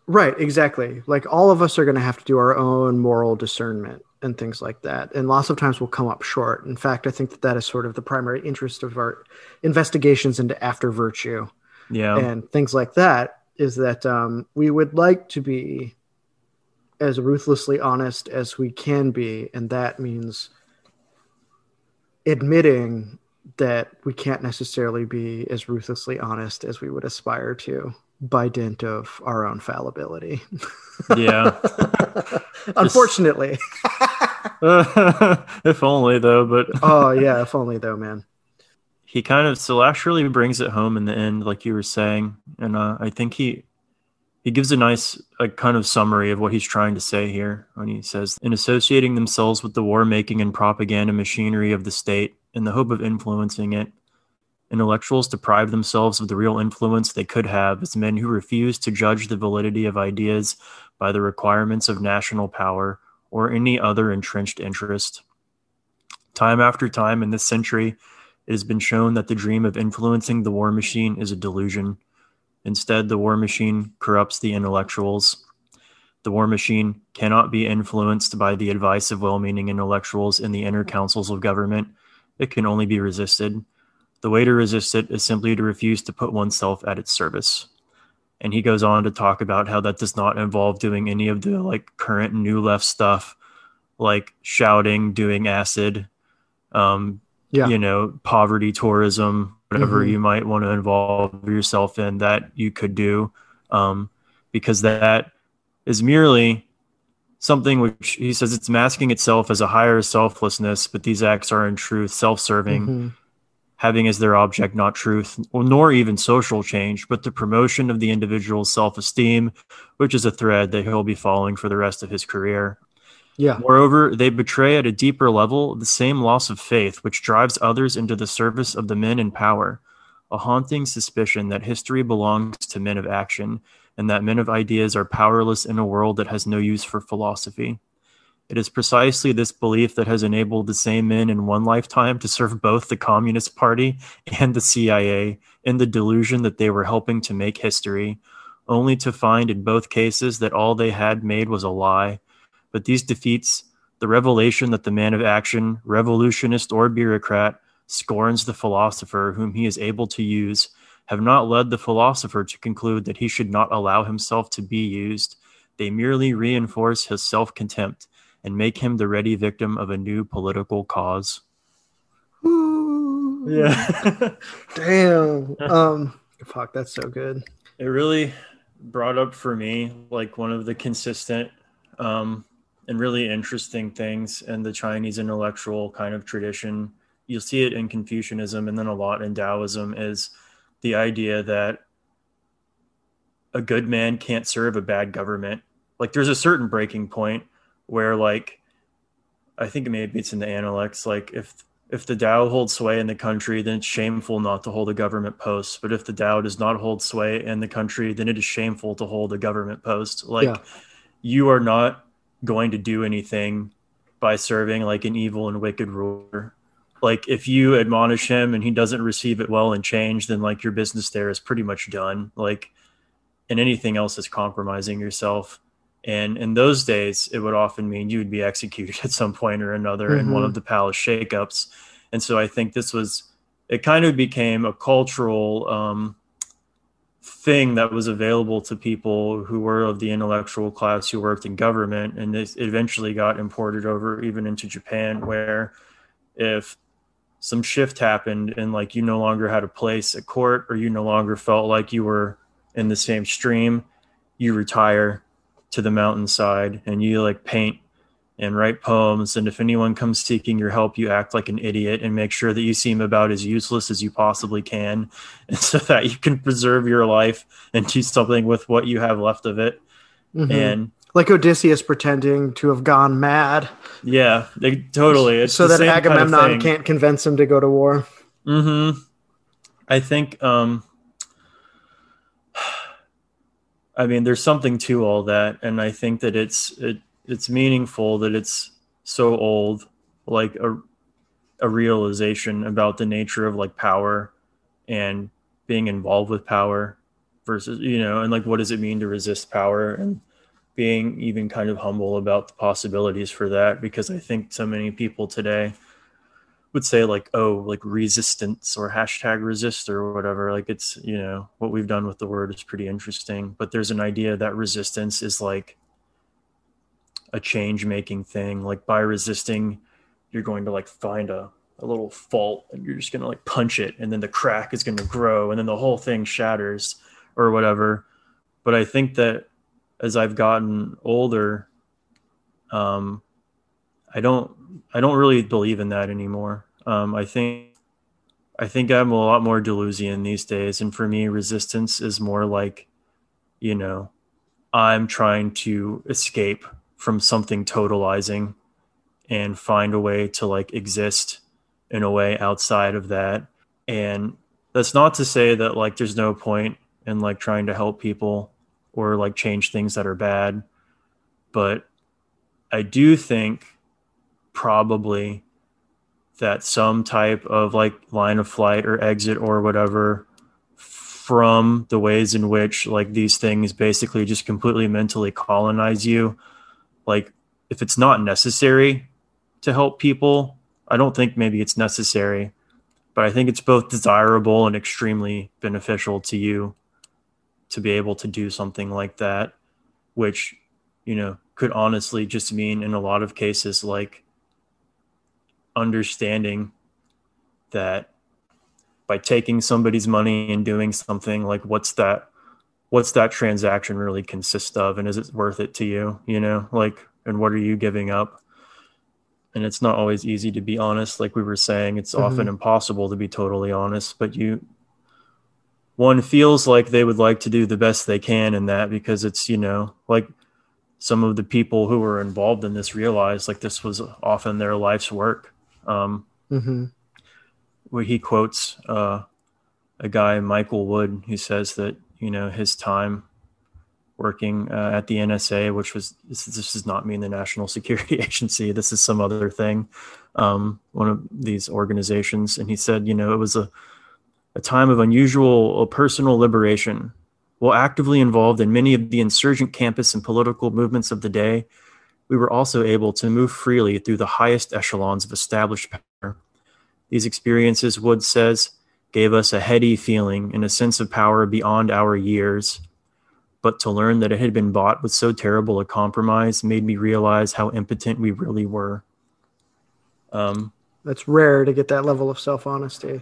Right. Exactly. Like all of us are going to have to do our own moral discernment and things like that. And lots of times we'll come up short. In fact, I think that that is sort of the primary interest of our investigations into after virtue. Yeah. And things like that is that um, we would like to be as ruthlessly honest as we can be. And that means admitting that we can't necessarily be as ruthlessly honest as we would aspire to by dint of our own fallibility. Yeah. Unfortunately. if only though, but oh yeah, if only though, man. He kind of Slash really brings it home in the end, like you were saying, and uh, I think he he gives a nice kind of summary of what he's trying to say here when he says in associating themselves with the war making and propaganda machinery of the state in the hope of influencing it Intellectuals deprive themselves of the real influence they could have as men who refuse to judge the validity of ideas by the requirements of national power or any other entrenched interest. Time after time in this century, it has been shown that the dream of influencing the war machine is a delusion. Instead, the war machine corrupts the intellectuals. The war machine cannot be influenced by the advice of well meaning intellectuals in the inner councils of government. It can only be resisted the way to resist it is simply to refuse to put oneself at its service. And he goes on to talk about how that does not involve doing any of the like current new left stuff, like shouting, doing acid, um, yeah. you know, poverty tourism, whatever mm-hmm. you might want to involve yourself in that you could do, um, because that is merely something which he says it's masking itself as a higher selflessness, but these acts are in truth self-serving. Mm-hmm having as their object not truth nor even social change, but the promotion of the individual's self esteem, which is a thread that he'll be following for the rest of his career. Yeah. Moreover, they betray at a deeper level the same loss of faith which drives others into the service of the men in power, a haunting suspicion that history belongs to men of action and that men of ideas are powerless in a world that has no use for philosophy. It is precisely this belief that has enabled the same men in one lifetime to serve both the Communist Party and the CIA in the delusion that they were helping to make history, only to find in both cases that all they had made was a lie. But these defeats, the revelation that the man of action, revolutionist or bureaucrat, scorns the philosopher whom he is able to use, have not led the philosopher to conclude that he should not allow himself to be used. They merely reinforce his self contempt and make him the ready victim of a new political cause. Ooh. Yeah. Damn. Um fuck, that's so good. It really brought up for me like one of the consistent um and really interesting things in the Chinese intellectual kind of tradition. You'll see it in Confucianism and then a lot in Taoism is the idea that a good man can't serve a bad government. Like there's a certain breaking point where like I think maybe it's in the Analects, like if if the Tao holds sway in the country, then it's shameful not to hold a government post. But if the Tao does not hold sway in the country, then it is shameful to hold a government post. Like yeah. you are not going to do anything by serving like an evil and wicked ruler. Like if you admonish him and he doesn't receive it well and change, then like your business there is pretty much done. Like and anything else is compromising yourself And in those days, it would often mean you would be executed at some point or another mm-hmm. in one of mm-hmm. the palace shakeups. And so I think this was, it kind of became a cultural um, thing that was available to people who were of the intellectual class who worked in government. And this eventually got imported over even into Japan, where if some shift happened and like you no longer had a place at court or you no longer felt like you were in the same stream, you retire to the mountainside and you like paint and write poems. And if anyone comes seeking your help, you act like an idiot and make sure that you seem about as useless as you possibly can, and so that you can preserve your life and do something with what you have left of it. Mm-hmm. And like Odysseus pretending to have gone mad. Yeah, they, totally. It's so that Agamemnon kind of can't convince him to go to war. Hmm. I think. Um, I mean, there's something to all that, and I think that it's it, it's meaningful that it's so old, like a a realization about the nature of like power and being involved with power versus you know, and like what does it mean to resist power and being even kind of humble about the possibilities for that? Because I think so many people today would say like oh like resistance or hashtag resist or whatever. Like it's you know what we've done with the word is pretty interesting. But there's an idea that resistance is like a change making thing like by resisting you're going to like find a, a little fault and you're just going to like punch it and then the crack is going to grow and then the whole thing shatters or whatever but i think that as i've gotten older um i don't I don't really believe in that anymore. Um, I think I think I'm a lot more Deleuzian these days, and for me, resistance is more like, you know, I'm trying to escape from something totalizing and find a way to like exist in a way outside of that. And that's not to say that like there's no point in like trying to help people or like change things that are bad, but I do think probably that some type of like line of flight or exit or whatever from the ways in which like these things basically just completely mentally colonize you like if it's not necessary to help people i don't think maybe it's necessary but i think it's both desirable and extremely beneficial to you to be able to do something like that which you know could honestly just mean in a lot of cases like understanding that by taking somebody's money and doing something like what's that what's that transaction really consist of and is it worth it to you you know like and what are you giving up and it's not always easy to be honest like we were saying it's mm-hmm. often impossible to be totally honest but you one feels like they would like to do the best they can in that because it's you know like some of the people who were involved in this realized like this was often their life's work um, mm-hmm. Where he quotes uh, a guy, Michael Wood, who says that you know his time working uh, at the NSA, which was this, this, does not mean the National Security Agency. This is some other thing, um, one of these organizations. And he said, you know, it was a a time of unusual uh, personal liberation. While actively involved in many of the insurgent campus and political movements of the day, we were also able to move freely through the highest echelons of established power. These experiences, Wood says, gave us a heady feeling and a sense of power beyond our years. But to learn that it had been bought with so terrible a compromise made me realize how impotent we really were. Um, That's rare to get that level of self honesty.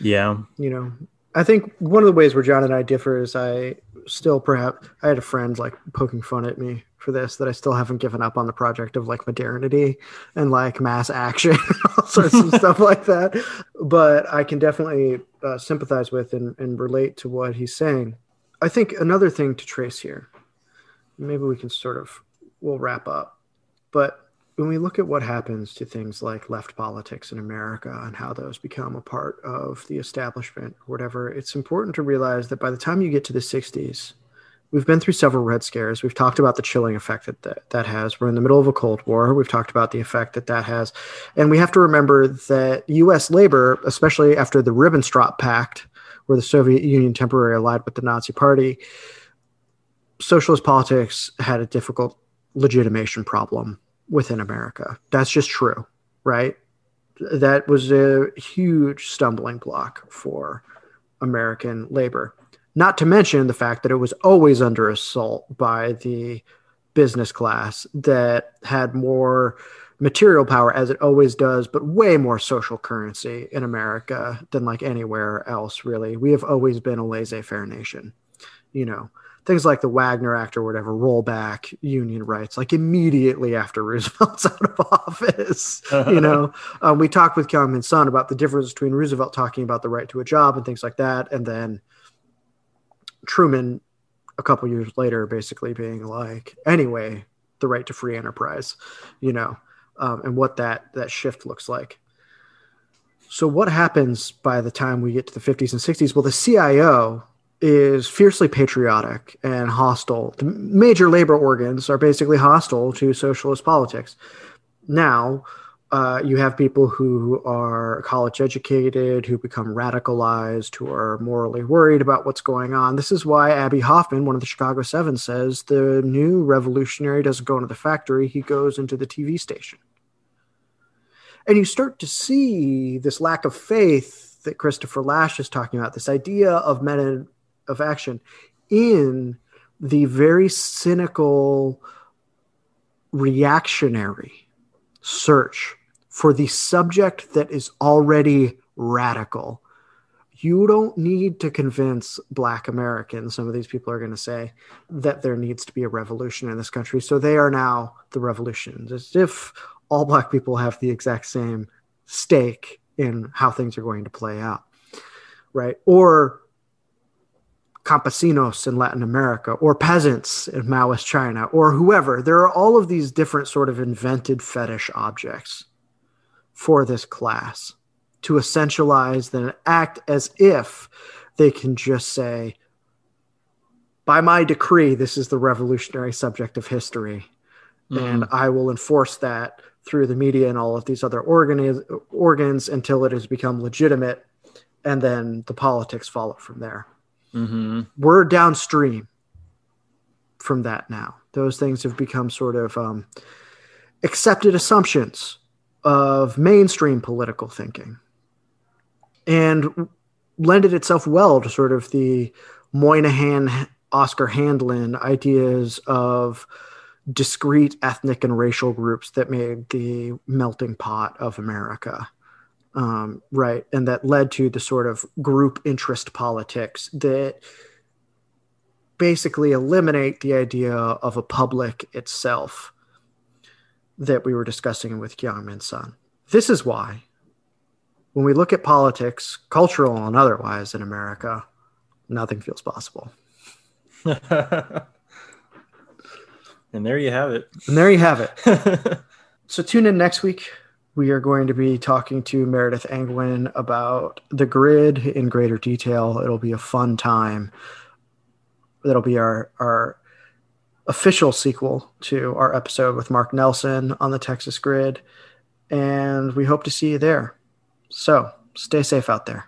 Yeah. You know, I think one of the ways where John and I differ is I still perhaps I had a friend like poking fun at me for this that I still haven't given up on the project of like modernity and like mass action, all sorts of stuff like that. But I can definitely uh, sympathize with and, and relate to what he's saying. I think another thing to trace here, maybe we can sort of we'll wrap up, but when we look at what happens to things like left politics in America and how those become a part of the establishment or whatever, it's important to realize that by the time you get to the 60s, we've been through several red scares. We've talked about the chilling effect that, that that has. We're in the middle of a Cold War. We've talked about the effect that that has. And we have to remember that U.S. labor, especially after the Ribbentrop Pact, where the Soviet Union temporarily allied with the Nazi Party, socialist politics had a difficult legitimation problem within America. That's just true, right? That was a huge stumbling block for American labor. Not to mention the fact that it was always under assault by the business class that had more material power as it always does, but way more social currency in America than like anywhere else, really. We have always been a laissez faire nation. You know, things like the Wagner Act or whatever roll back union rights like immediately after Roosevelt's out of office. you know, um, we talked with Kyung Son about the difference between Roosevelt talking about the right to a job and things like that, and then Truman a couple years later basically being like, anyway, the right to free enterprise, you know, um, and what that that shift looks like. So what happens by the time we get to the 50s and 60s? Well, the CIO is fiercely patriotic and hostile. The major labor organs are basically hostile to socialist politics. Now, uh, you have people who are college educated, who become radicalized, who are morally worried about what's going on. This is why Abbie Hoffman, one of the Chicago Seven, says the new revolutionary doesn't go into the factory, he goes into the TV station. And you start to see this lack of faith that Christopher Lasch is talking about, this idea of men of action in the very cynical reactionary search for the subject that is already radical. You don't need to convince Black Americans, some of these people are going to say, that there needs to be a revolution in this country. So they are now the revolutions, as if all Black people have the exact same stake in how things are going to play out. Right. Or campesinos in Latin America or peasants in Maoist China or whoever. There are all of these different sort of invented fetish objects for this class to essentialize, then act as if they can just say, by my decree, this is the revolutionary subject of history. Mm-hmm. And I will enforce that through the media and all of these other organ- organs until it has become legitimate. And then the politics follow from there. Mm-hmm. We're downstream from that now. Those things have become sort of um, accepted assumptions of mainstream political thinking and lended itself well to sort of the Moynihan, Oscar Handlin ideas of discrete ethnic and racial groups that made the melting pot of America um, right? And that led to the sort of group interest politics that basically eliminate the idea of a public itself that we were discussing with Kyung Min Sun. This is why, when we look at politics, cultural and otherwise, in America, nothing feels possible. and there you have it. And there you have it. so tune in next week we are going to be talking to Meredith Angwin about the grid in greater detail. It'll be a fun time. That'll be our our official sequel to our episode with Mark Nelson on the Texas grid. And we hope to see you there. So stay safe out there.